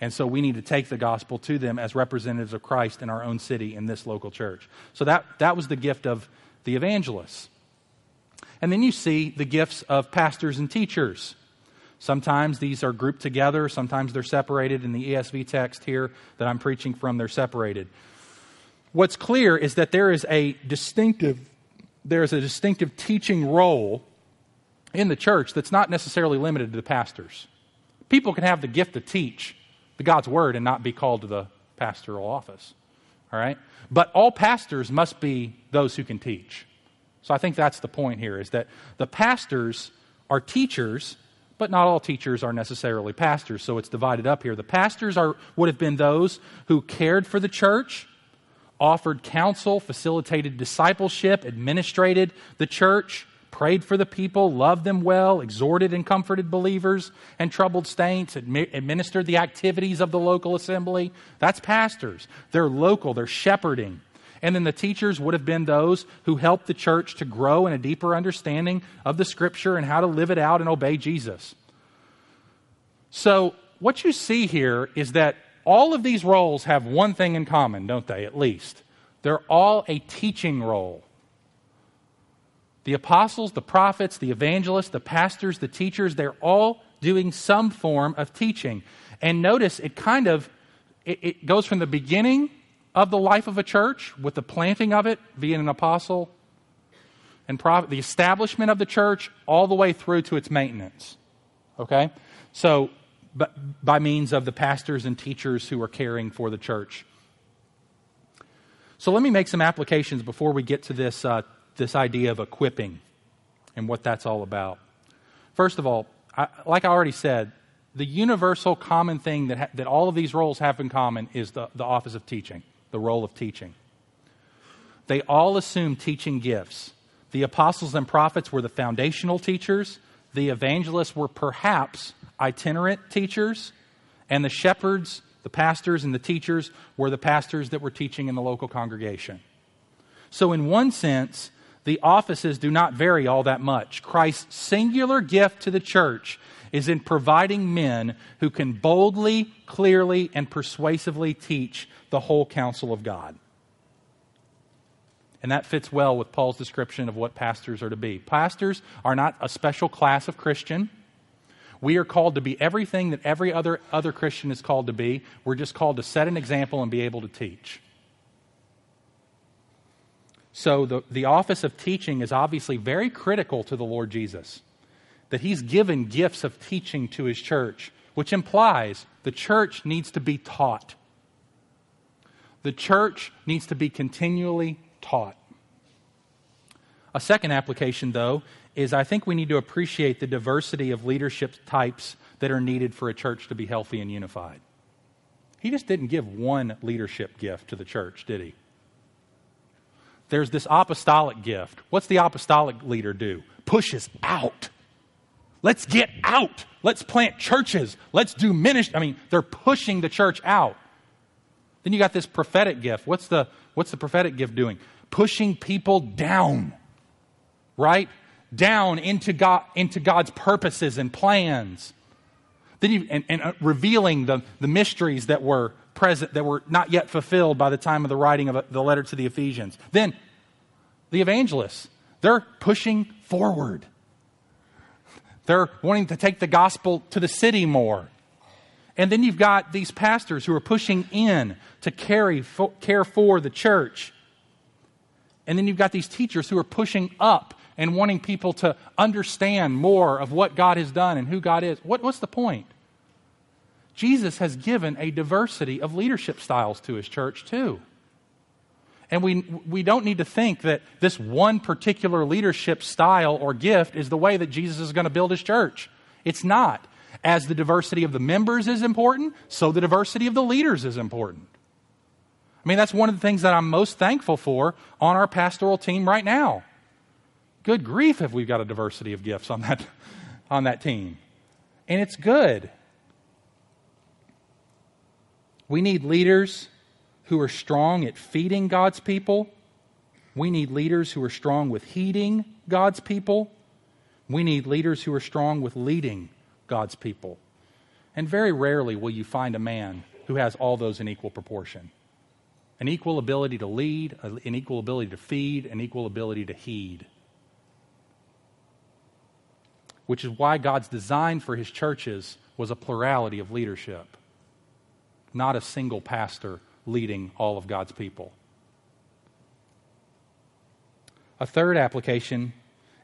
And so we need to take the gospel to them as representatives of Christ in our own city in this local church. So that, that was the gift of the evangelists. And then you see the gifts of pastors and teachers. Sometimes these are grouped together, sometimes they're separated. In the ESV text here that I'm preaching from, they're separated. What's clear is that there is a distinctive there is a distinctive teaching role in the church that's not necessarily limited to the pastors. People can have the gift to teach the God's word and not be called to the pastoral office. All right? But all pastors must be those who can teach. So I think that's the point here is that the pastors are teachers, but not all teachers are necessarily pastors. So it's divided up here. The pastors are would have been those who cared for the church, offered counsel, facilitated discipleship, administrated the church, prayed for the people, loved them well, exhorted and comforted believers and troubled saints, administered the activities of the local assembly. That's pastors. They're local, they're shepherding. And then the teachers would have been those who helped the church to grow in a deeper understanding of the scripture and how to live it out and obey Jesus. So, what you see here is that all of these roles have one thing in common, don't they, at least? They're all a teaching role. The apostles, the prophets, the evangelists, the pastors, the teachers, they're all doing some form of teaching. And notice it kind of it, it goes from the beginning of the life of a church with the planting of it, being an apostle and prophet, the establishment of the church, all the way through to its maintenance. Okay? So but by means of the pastors and teachers who are caring for the church. So let me make some applications before we get to this, uh, this idea of equipping and what that's all about. First of all, I, like I already said, the universal common thing that, ha- that all of these roles have in common is the, the office of teaching, the role of teaching. They all assume teaching gifts. The apostles and prophets were the foundational teachers, the evangelists were perhaps itinerant teachers, and the shepherds, the pastors, and the teachers were the pastors that were teaching in the local congregation. So, in one sense, the offices do not vary all that much. Christ's singular gift to the church is in providing men who can boldly, clearly, and persuasively teach the whole counsel of God. And that fits well with Paul's description of what pastors are to be. Pastors are not a special class of Christian. We are called to be everything that every other, other Christian is called to be. We're just called to set an example and be able to teach. So, the, the office of teaching is obviously very critical to the Lord Jesus. That he's given gifts of teaching to his church, which implies the church needs to be taught. The church needs to be continually taught. A second application, though, is I think we need to appreciate the diversity of leadership types that are needed for a church to be healthy and unified. He just didn't give one leadership gift to the church, did he? There's this apostolic gift. What's the apostolic leader do? Pushes out. Let's get out. Let's plant churches. Let's do ministry. I mean, they're pushing the church out. Then you got this prophetic gift. What's the, what's the prophetic gift doing? Pushing people down, right? Down into, God, into God's purposes and plans. Then you, and, and uh, revealing the, the mysteries that were present, that were not yet fulfilled by the time of the writing of the letter to the Ephesians. Then the evangelists, they're pushing forward. They're wanting to take the gospel to the city more. And then you've got these pastors who are pushing in to carry, care for the church. And then you've got these teachers who are pushing up and wanting people to understand more of what God has done and who God is. What, what's the point? Jesus has given a diversity of leadership styles to his church, too. And we, we don't need to think that this one particular leadership style or gift is the way that Jesus is going to build his church. It's not. As the diversity of the members is important, so the diversity of the leaders is important. I mean, that's one of the things that I'm most thankful for on our pastoral team right now. Good grief, if we've got a diversity of gifts on that, on that team. And it's good. We need leaders who are strong at feeding God's people. We need leaders who are strong with heeding God's people. We need leaders who are strong with leading God's people. And very rarely will you find a man who has all those in equal proportion an equal ability to lead, an equal ability to feed, an equal ability to heed. Which is why God's design for his churches was a plurality of leadership, not a single pastor leading all of God's people. A third application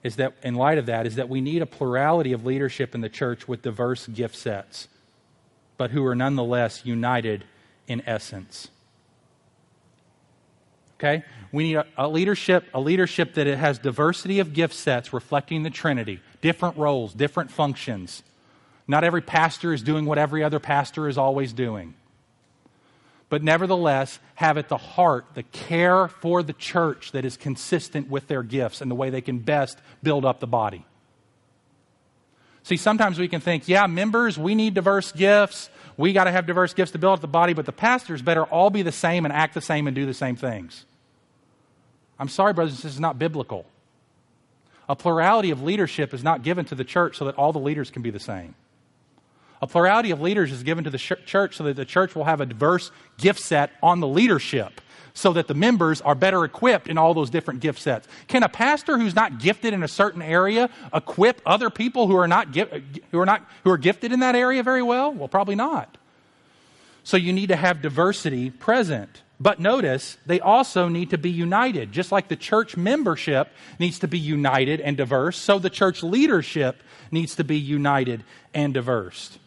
is that, in light of that, is that we need a plurality of leadership in the church with diverse gift sets, but who are nonetheless united in essence. Okay? We need a, a, leadership, a leadership that it has diversity of gift sets reflecting the Trinity, different roles, different functions. Not every pastor is doing what every other pastor is always doing but nevertheless have at the heart the care for the church that is consistent with their gifts and the way they can best build up the body. See, sometimes we can think, yeah, members, we need diverse gifts. We got to have diverse gifts to build up the body, but the pastors better all be the same and act the same and do the same things. I'm sorry, brothers, this is not biblical. A plurality of leadership is not given to the church so that all the leaders can be the same. A plurality of leaders is given to the church so that the church will have a diverse gift set on the leadership so that the members are better equipped in all those different gift sets. Can a pastor who's not gifted in a certain area equip other people who are not who are not who are gifted in that area very well? Well, probably not. So you need to have diversity present. But notice, they also need to be united. Just like the church membership needs to be united and diverse, so the church leadership needs to be united and diverse.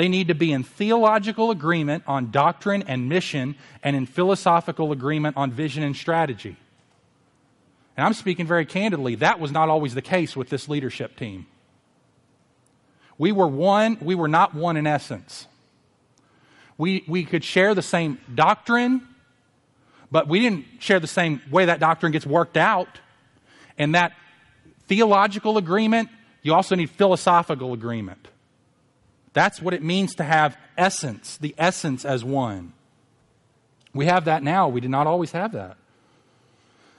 They need to be in theological agreement on doctrine and mission and in philosophical agreement on vision and strategy. And I'm speaking very candidly, that was not always the case with this leadership team. We were one, we were not one in essence. We, we could share the same doctrine, but we didn't share the same way that doctrine gets worked out. And that theological agreement, you also need philosophical agreement. That's what it means to have essence, the essence as one. We have that now. We did not always have that.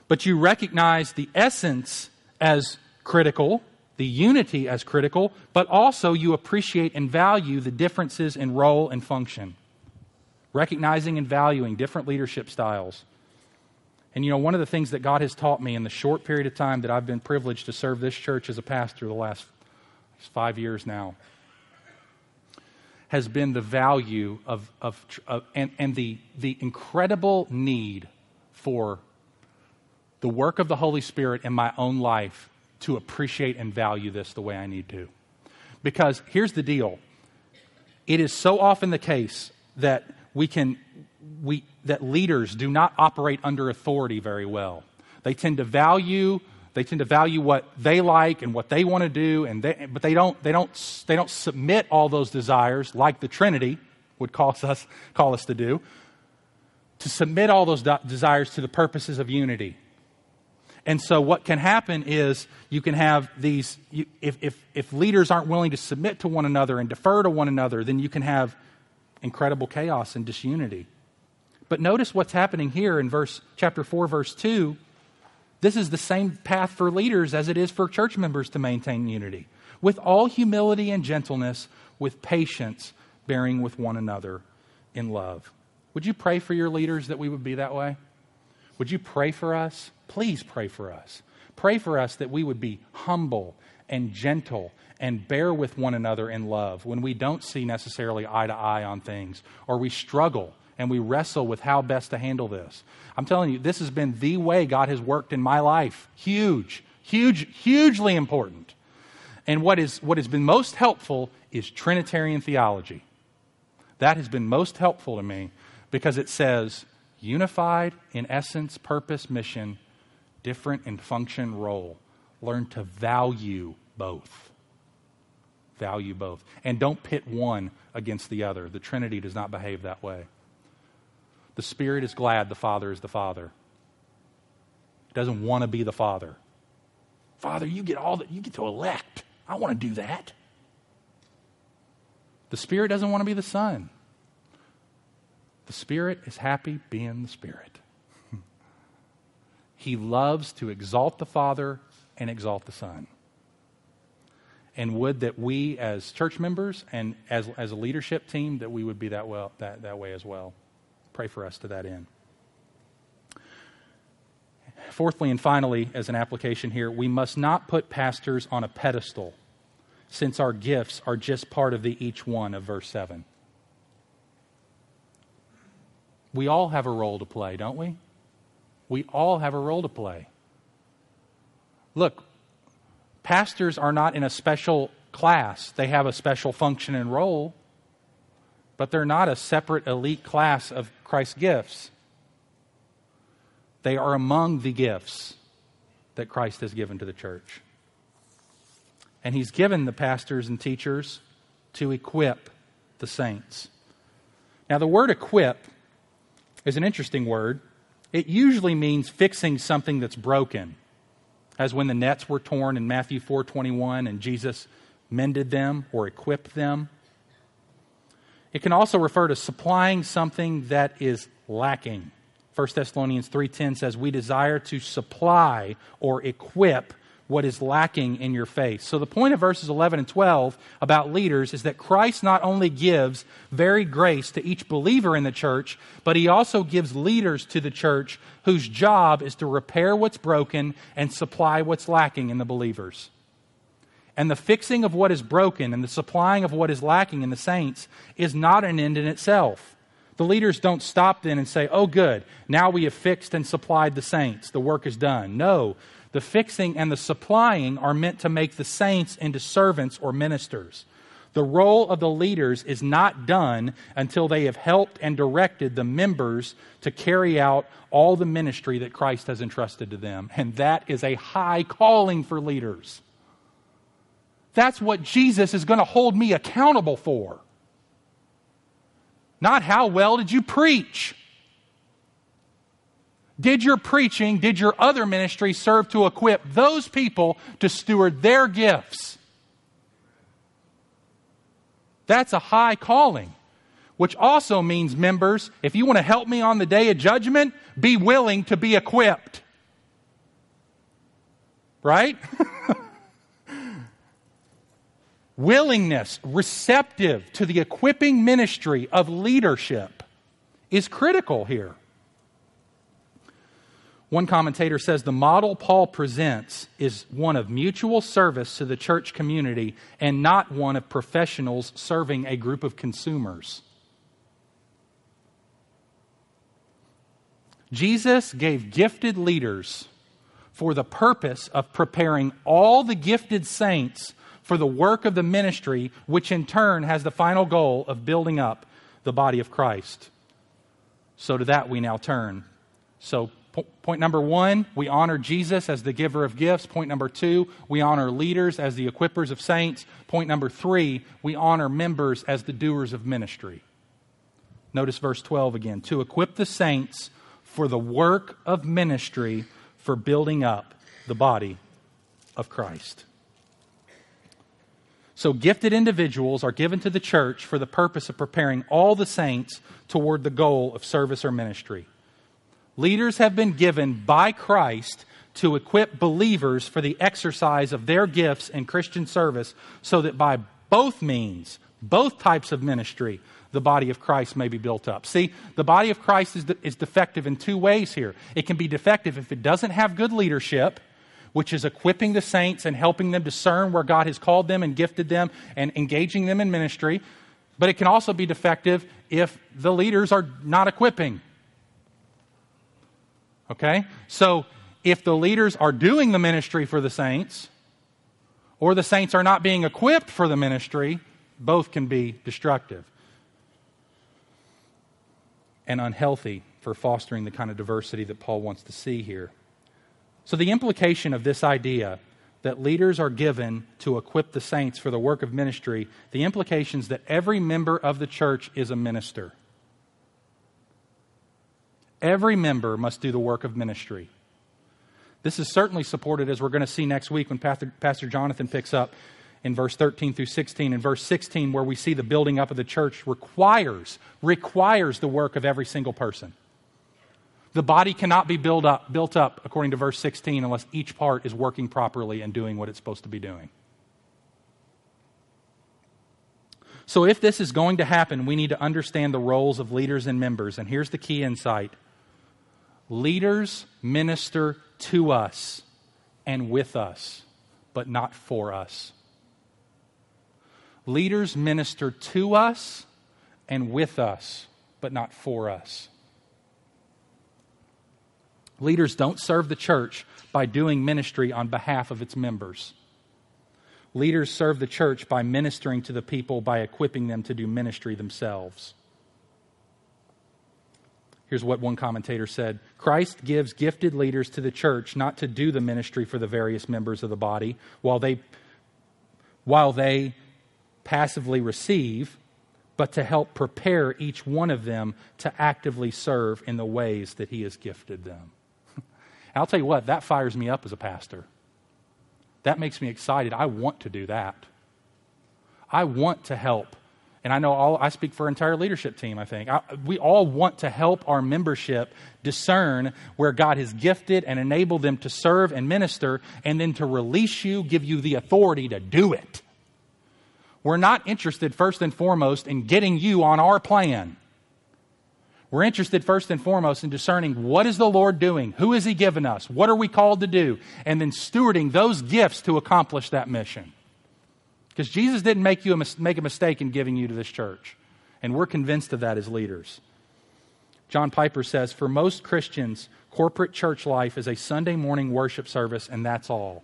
But you recognize the essence as critical, the unity as critical, but also you appreciate and value the differences in role and function. Recognizing and valuing different leadership styles. And you know, one of the things that God has taught me in the short period of time that I've been privileged to serve this church as a pastor the last five years now has been the value of, of, of and, and the, the incredible need for the work of the Holy Spirit in my own life to appreciate and value this the way I need to. Because here's the deal it is so often the case that we can, we, that leaders do not operate under authority very well. They tend to value they tend to value what they like and what they want to do, and they, but they don't, they, don't, they don't submit all those desires, like the Trinity would call us, call us to do, to submit all those desires to the purposes of unity. And so, what can happen is you can have these, you, if, if, if leaders aren't willing to submit to one another and defer to one another, then you can have incredible chaos and disunity. But notice what's happening here in verse chapter 4 verse 2 this is the same path for leaders as it is for church members to maintain unity. With all humility and gentleness, with patience, bearing with one another in love. Would you pray for your leaders that we would be that way? Would you pray for us? Please pray for us. Pray for us that we would be humble and gentle and bear with one another in love when we don't see necessarily eye to eye on things or we struggle and we wrestle with how best to handle this. I'm telling you, this has been the way God has worked in my life. Huge, huge, hugely important. And what, is, what has been most helpful is Trinitarian theology. That has been most helpful to me because it says unified in essence, purpose, mission, different in function, role. Learn to value both. Value both. And don't pit one against the other. The Trinity does not behave that way. The Spirit is glad the Father is the Father. He doesn't want to be the Father. Father, you get all that you get to elect. I want to do that. The Spirit doesn't want to be the Son. The Spirit is happy being the Spirit. he loves to exalt the Father and exalt the Son. And would that we as church members and as, as a leadership team that we would be that well that, that way as well. Pray for us to that end. Fourthly and finally, as an application here, we must not put pastors on a pedestal since our gifts are just part of the each one of verse 7. We all have a role to play, don't we? We all have a role to play. Look, pastors are not in a special class, they have a special function and role but they're not a separate elite class of Christ's gifts. They are among the gifts that Christ has given to the church. And he's given the pastors and teachers to equip the saints. Now, the word equip is an interesting word. It usually means fixing something that's broken, as when the nets were torn in Matthew 4:21 and Jesus mended them or equipped them. It can also refer to supplying something that is lacking. 1 Thessalonians 3:10 says we desire to supply or equip what is lacking in your faith. So the point of verses 11 and 12 about leaders is that Christ not only gives varied grace to each believer in the church, but he also gives leaders to the church whose job is to repair what's broken and supply what's lacking in the believers. And the fixing of what is broken and the supplying of what is lacking in the saints is not an end in itself. The leaders don't stop then and say, oh, good, now we have fixed and supplied the saints. The work is done. No, the fixing and the supplying are meant to make the saints into servants or ministers. The role of the leaders is not done until they have helped and directed the members to carry out all the ministry that Christ has entrusted to them. And that is a high calling for leaders. That's what Jesus is going to hold me accountable for. Not how well did you preach? Did your preaching, did your other ministry serve to equip those people to steward their gifts? That's a high calling, which also means, members, if you want to help me on the day of judgment, be willing to be equipped. Right? Willingness, receptive to the equipping ministry of leadership is critical here. One commentator says the model Paul presents is one of mutual service to the church community and not one of professionals serving a group of consumers. Jesus gave gifted leaders for the purpose of preparing all the gifted saints for the work of the ministry, which in turn has the final goal of building up the body of Christ. So to that we now turn. So Point number one, we honor Jesus as the giver of gifts. Point number two, we honor leaders as the equippers of saints. Point number three, we honor members as the doers of ministry. Notice verse 12 again to equip the saints for the work of ministry for building up the body of Christ. So, gifted individuals are given to the church for the purpose of preparing all the saints toward the goal of service or ministry. Leaders have been given by Christ to equip believers for the exercise of their gifts in Christian service so that by both means, both types of ministry, the body of Christ may be built up. See, the body of Christ is, de- is defective in two ways here. It can be defective if it doesn't have good leadership, which is equipping the saints and helping them discern where God has called them and gifted them and engaging them in ministry. But it can also be defective if the leaders are not equipping Okay? So if the leaders are doing the ministry for the saints, or the saints are not being equipped for the ministry, both can be destructive and unhealthy for fostering the kind of diversity that Paul wants to see here. So, the implication of this idea that leaders are given to equip the saints for the work of ministry, the implication is that every member of the church is a minister. Every member must do the work of ministry. This is certainly supported, as we're going to see next week when Pastor, Jonathan picks up in verse 13 through 16. In verse 16, where we see the building up of the church requires, requires the work of every single person. The body cannot be built up, built up, according to verse 16, unless each part is working properly and doing what it's supposed to be doing. So, if this is going to happen, we need to understand the roles of leaders and members. And here's the key insight Leaders minister to us and with us, but not for us. Leaders minister to us and with us, but not for us. Leaders don't serve the church by doing ministry on behalf of its members. Leaders serve the church by ministering to the people by equipping them to do ministry themselves. Here's what one commentator said Christ gives gifted leaders to the church not to do the ministry for the various members of the body while they, while they passively receive, but to help prepare each one of them to actively serve in the ways that He has gifted them. I'll tell you what, that fires me up as a pastor. That makes me excited. I want to do that. I want to help and I know all, I speak for entire leadership team, I think. I, we all want to help our membership discern where God has gifted and enabled them to serve and minister, and then to release you, give you the authority to do it. We're not interested, first and foremost, in getting you on our plan. We're interested, first and foremost, in discerning what is the Lord doing? Who has He given us? What are we called to do? And then stewarding those gifts to accomplish that mission. Because Jesus didn't make you a mis- make a mistake in giving you to this church. And we're convinced of that as leaders. John Piper says For most Christians, corporate church life is a Sunday morning worship service, and that's all.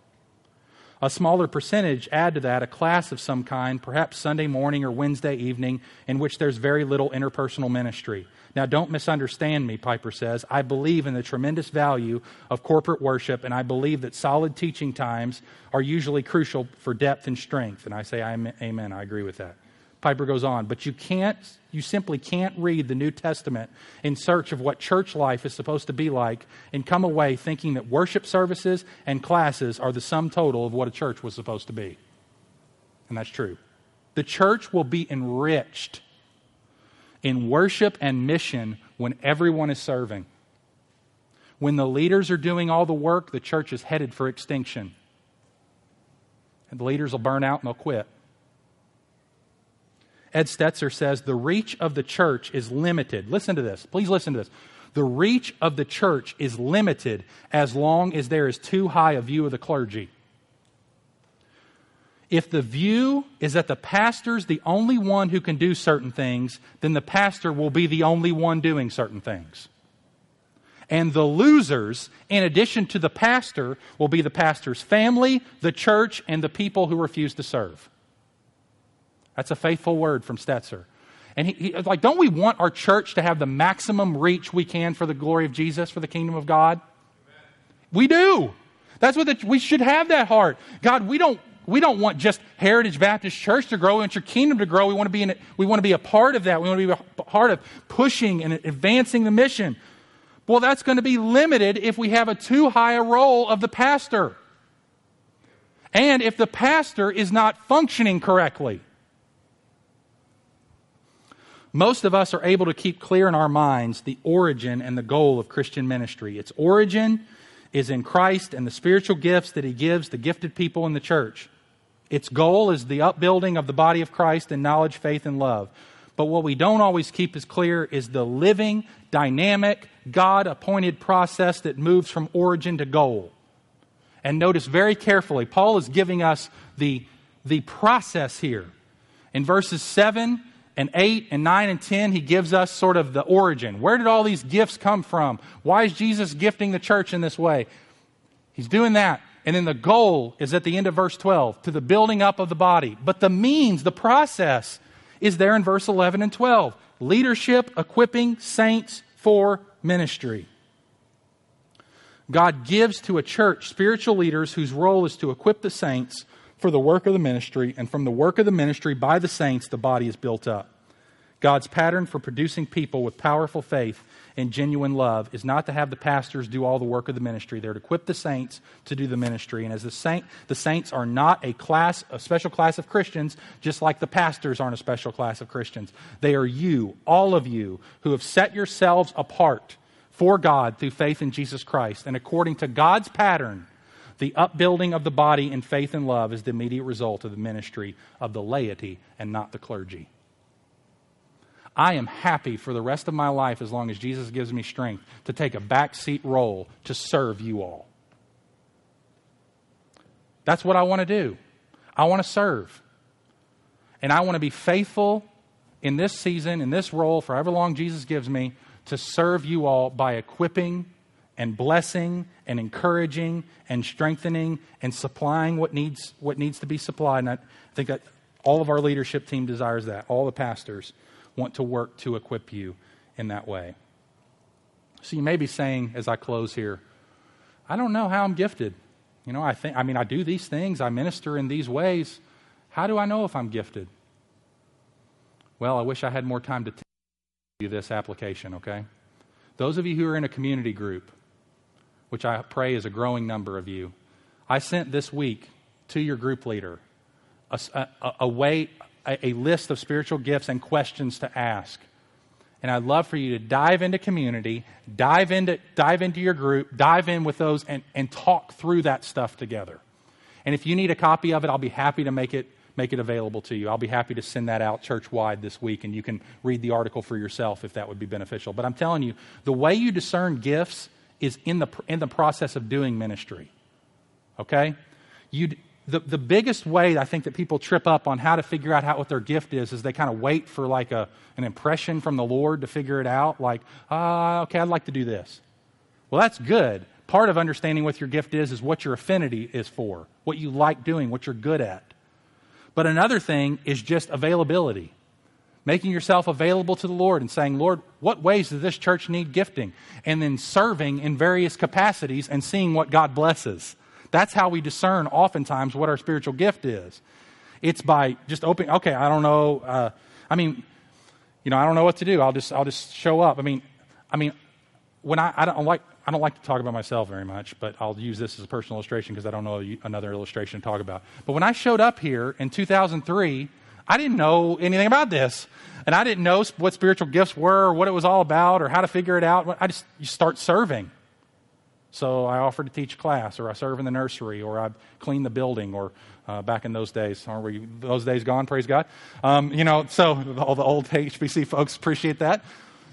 A smaller percentage add to that a class of some kind, perhaps Sunday morning or Wednesday evening, in which there's very little interpersonal ministry. Now, don't misunderstand me, Piper says. I believe in the tremendous value of corporate worship, and I believe that solid teaching times are usually crucial for depth and strength. And I say, Amen. I agree with that. Piper goes on, but you can't, you simply can't read the New Testament in search of what church life is supposed to be like and come away thinking that worship services and classes are the sum total of what a church was supposed to be. And that's true. The church will be enriched in worship and mission when everyone is serving. When the leaders are doing all the work, the church is headed for extinction. And the leaders will burn out and they'll quit. Ed Stetzer says the reach of the church is limited. Listen to this. Please listen to this. The reach of the church is limited as long as there is too high a view of the clergy. If the view is that the pastor's the only one who can do certain things, then the pastor will be the only one doing certain things. And the losers, in addition to the pastor, will be the pastor's family, the church, and the people who refuse to serve. That's a faithful word from Stetzer. And he, he, like, don't we want our church to have the maximum reach we can for the glory of Jesus, for the kingdom of God? Amen. We do. That's what the, we should have that heart. God, we don't we don't want just Heritage Baptist Church to grow. We want your kingdom to grow. We want to be in it. We want to be a part of that. We want to be a part of pushing and advancing the mission. Well, that's going to be limited if we have a too high a role of the pastor. And if the pastor is not functioning correctly. Most of us are able to keep clear in our minds the origin and the goal of Christian ministry. Its origin is in Christ and the spiritual gifts that He gives the gifted people in the church. Its goal is the upbuilding of the body of Christ in knowledge, faith, and love. But what we don't always keep as clear is the living, dynamic, God appointed process that moves from origin to goal. And notice very carefully, Paul is giving us the, the process here. In verses 7 and 8 and 9 and 10, he gives us sort of the origin. Where did all these gifts come from? Why is Jesus gifting the church in this way? He's doing that. And then the goal is at the end of verse 12 to the building up of the body. But the means, the process, is there in verse 11 and 12 leadership, equipping saints for ministry. God gives to a church spiritual leaders whose role is to equip the saints for the work of the ministry, and from the work of the ministry by the saints, the body is built up. God's pattern for producing people with powerful faith and genuine love is not to have the pastors do all the work of the ministry. They're to equip the saints to do the ministry. And as the saint, the saints are not a class, a special class of Christians, just like the pastors aren't a special class of Christians. They are you, all of you, who have set yourselves apart for God through faith in Jesus Christ. And according to God's pattern, the upbuilding of the body in faith and love is the immediate result of the ministry of the laity and not the clergy. I am happy for the rest of my life as long as Jesus gives me strength to take a backseat role to serve you all. That's what I want to do. I want to serve. And I want to be faithful in this season, in this role, for however long Jesus gives me, to serve you all by equipping and blessing and encouraging and strengthening and supplying what needs, what needs to be supplied. And I think that all of our leadership team desires that, all the pastors want to work to equip you in that way. So you may be saying as I close here, I don't know how I'm gifted. You know, I think I mean I do these things, I minister in these ways. How do I know if I'm gifted? Well, I wish I had more time to tell you this application, okay? Those of you who are in a community group, which I pray is a growing number of you, I sent this week to your group leader a, a, a way, a, a list of spiritual gifts and questions to ask. And I'd love for you to dive into community, dive into, dive into your group, dive in with those, and, and talk through that stuff together. And if you need a copy of it, I'll be happy to make it, make it available to you. I'll be happy to send that out church wide this week, and you can read the article for yourself if that would be beneficial. But I'm telling you, the way you discern gifts is in the, in the process of doing ministry. Okay? You, the, the biggest way I think that people trip up on how to figure out how, what their gift is is they kind of wait for like a, an impression from the Lord to figure it out. Like, ah, uh, okay, I'd like to do this. Well, that's good, part of understanding what your gift is is what your affinity is for, what you like doing, what you're good at. But another thing is just availability. Making yourself available to the Lord and saying, Lord, what ways does this church need gifting? And then serving in various capacities and seeing what God blesses. That's how we discern oftentimes what our spiritual gift is. It's by just opening, okay, I don't know. Uh, I mean, you know, I don't know what to do. I'll just, I'll just show up. I mean, I mean, when I, I don't like, I don't like to talk about myself very much, but I'll use this as a personal illustration because I don't know another illustration to talk about. But when I showed up here in 2003, I didn't know anything about this. And I didn't know what spiritual gifts were or what it was all about or how to figure it out. I just, you start serving. So I offer to teach class or I serve in the nursery or I clean the building or uh, back in those days. Aren't we, those days gone, praise God? Um, you know, so all the old HBC folks appreciate that.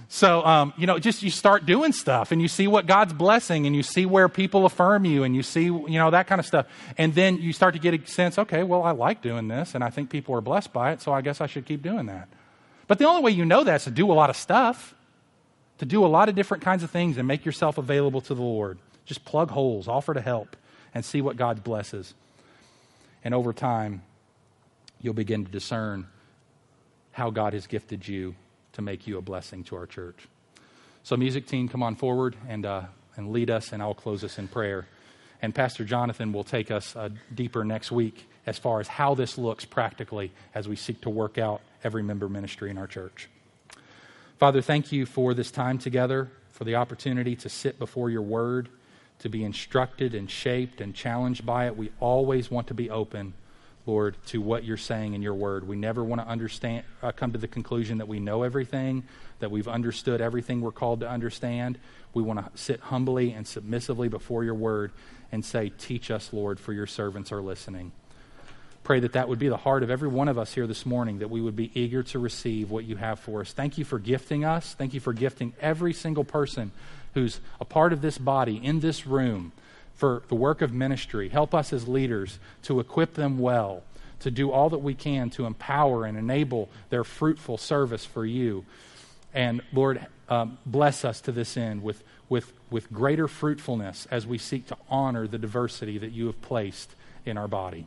So, um, you know, just you start doing stuff and you see what God's blessing and you see where people affirm you and you see, you know, that kind of stuff. And then you start to get a sense, okay, well, I like doing this and I think people are blessed by it, so I guess I should keep doing that. But the only way you know that is to do a lot of stuff, to do a lot of different kinds of things and make yourself available to the Lord. Just plug holes, offer to help, and see what God blesses. And over time, you'll begin to discern how God has gifted you to make you a blessing to our church. So, music team, come on forward and, uh, and lead us, and I'll close us in prayer. And Pastor Jonathan will take us uh, deeper next week as far as how this looks practically as we seek to work out every member ministry in our church. Father, thank you for this time together, for the opportunity to sit before your word, to be instructed and shaped and challenged by it. We always want to be open Lord, to what you're saying in your word. We never want to understand, uh, come to the conclusion that we know everything, that we've understood everything we're called to understand. We want to sit humbly and submissively before your word and say, Teach us, Lord, for your servants are listening. Pray that that would be the heart of every one of us here this morning, that we would be eager to receive what you have for us. Thank you for gifting us. Thank you for gifting every single person who's a part of this body in this room for the work of ministry. Help us as leaders to equip them well, to do all that we can to empower and enable their fruitful service for you. And Lord, um, bless us to this end with, with, with greater fruitfulness as we seek to honor the diversity that you have placed in our body.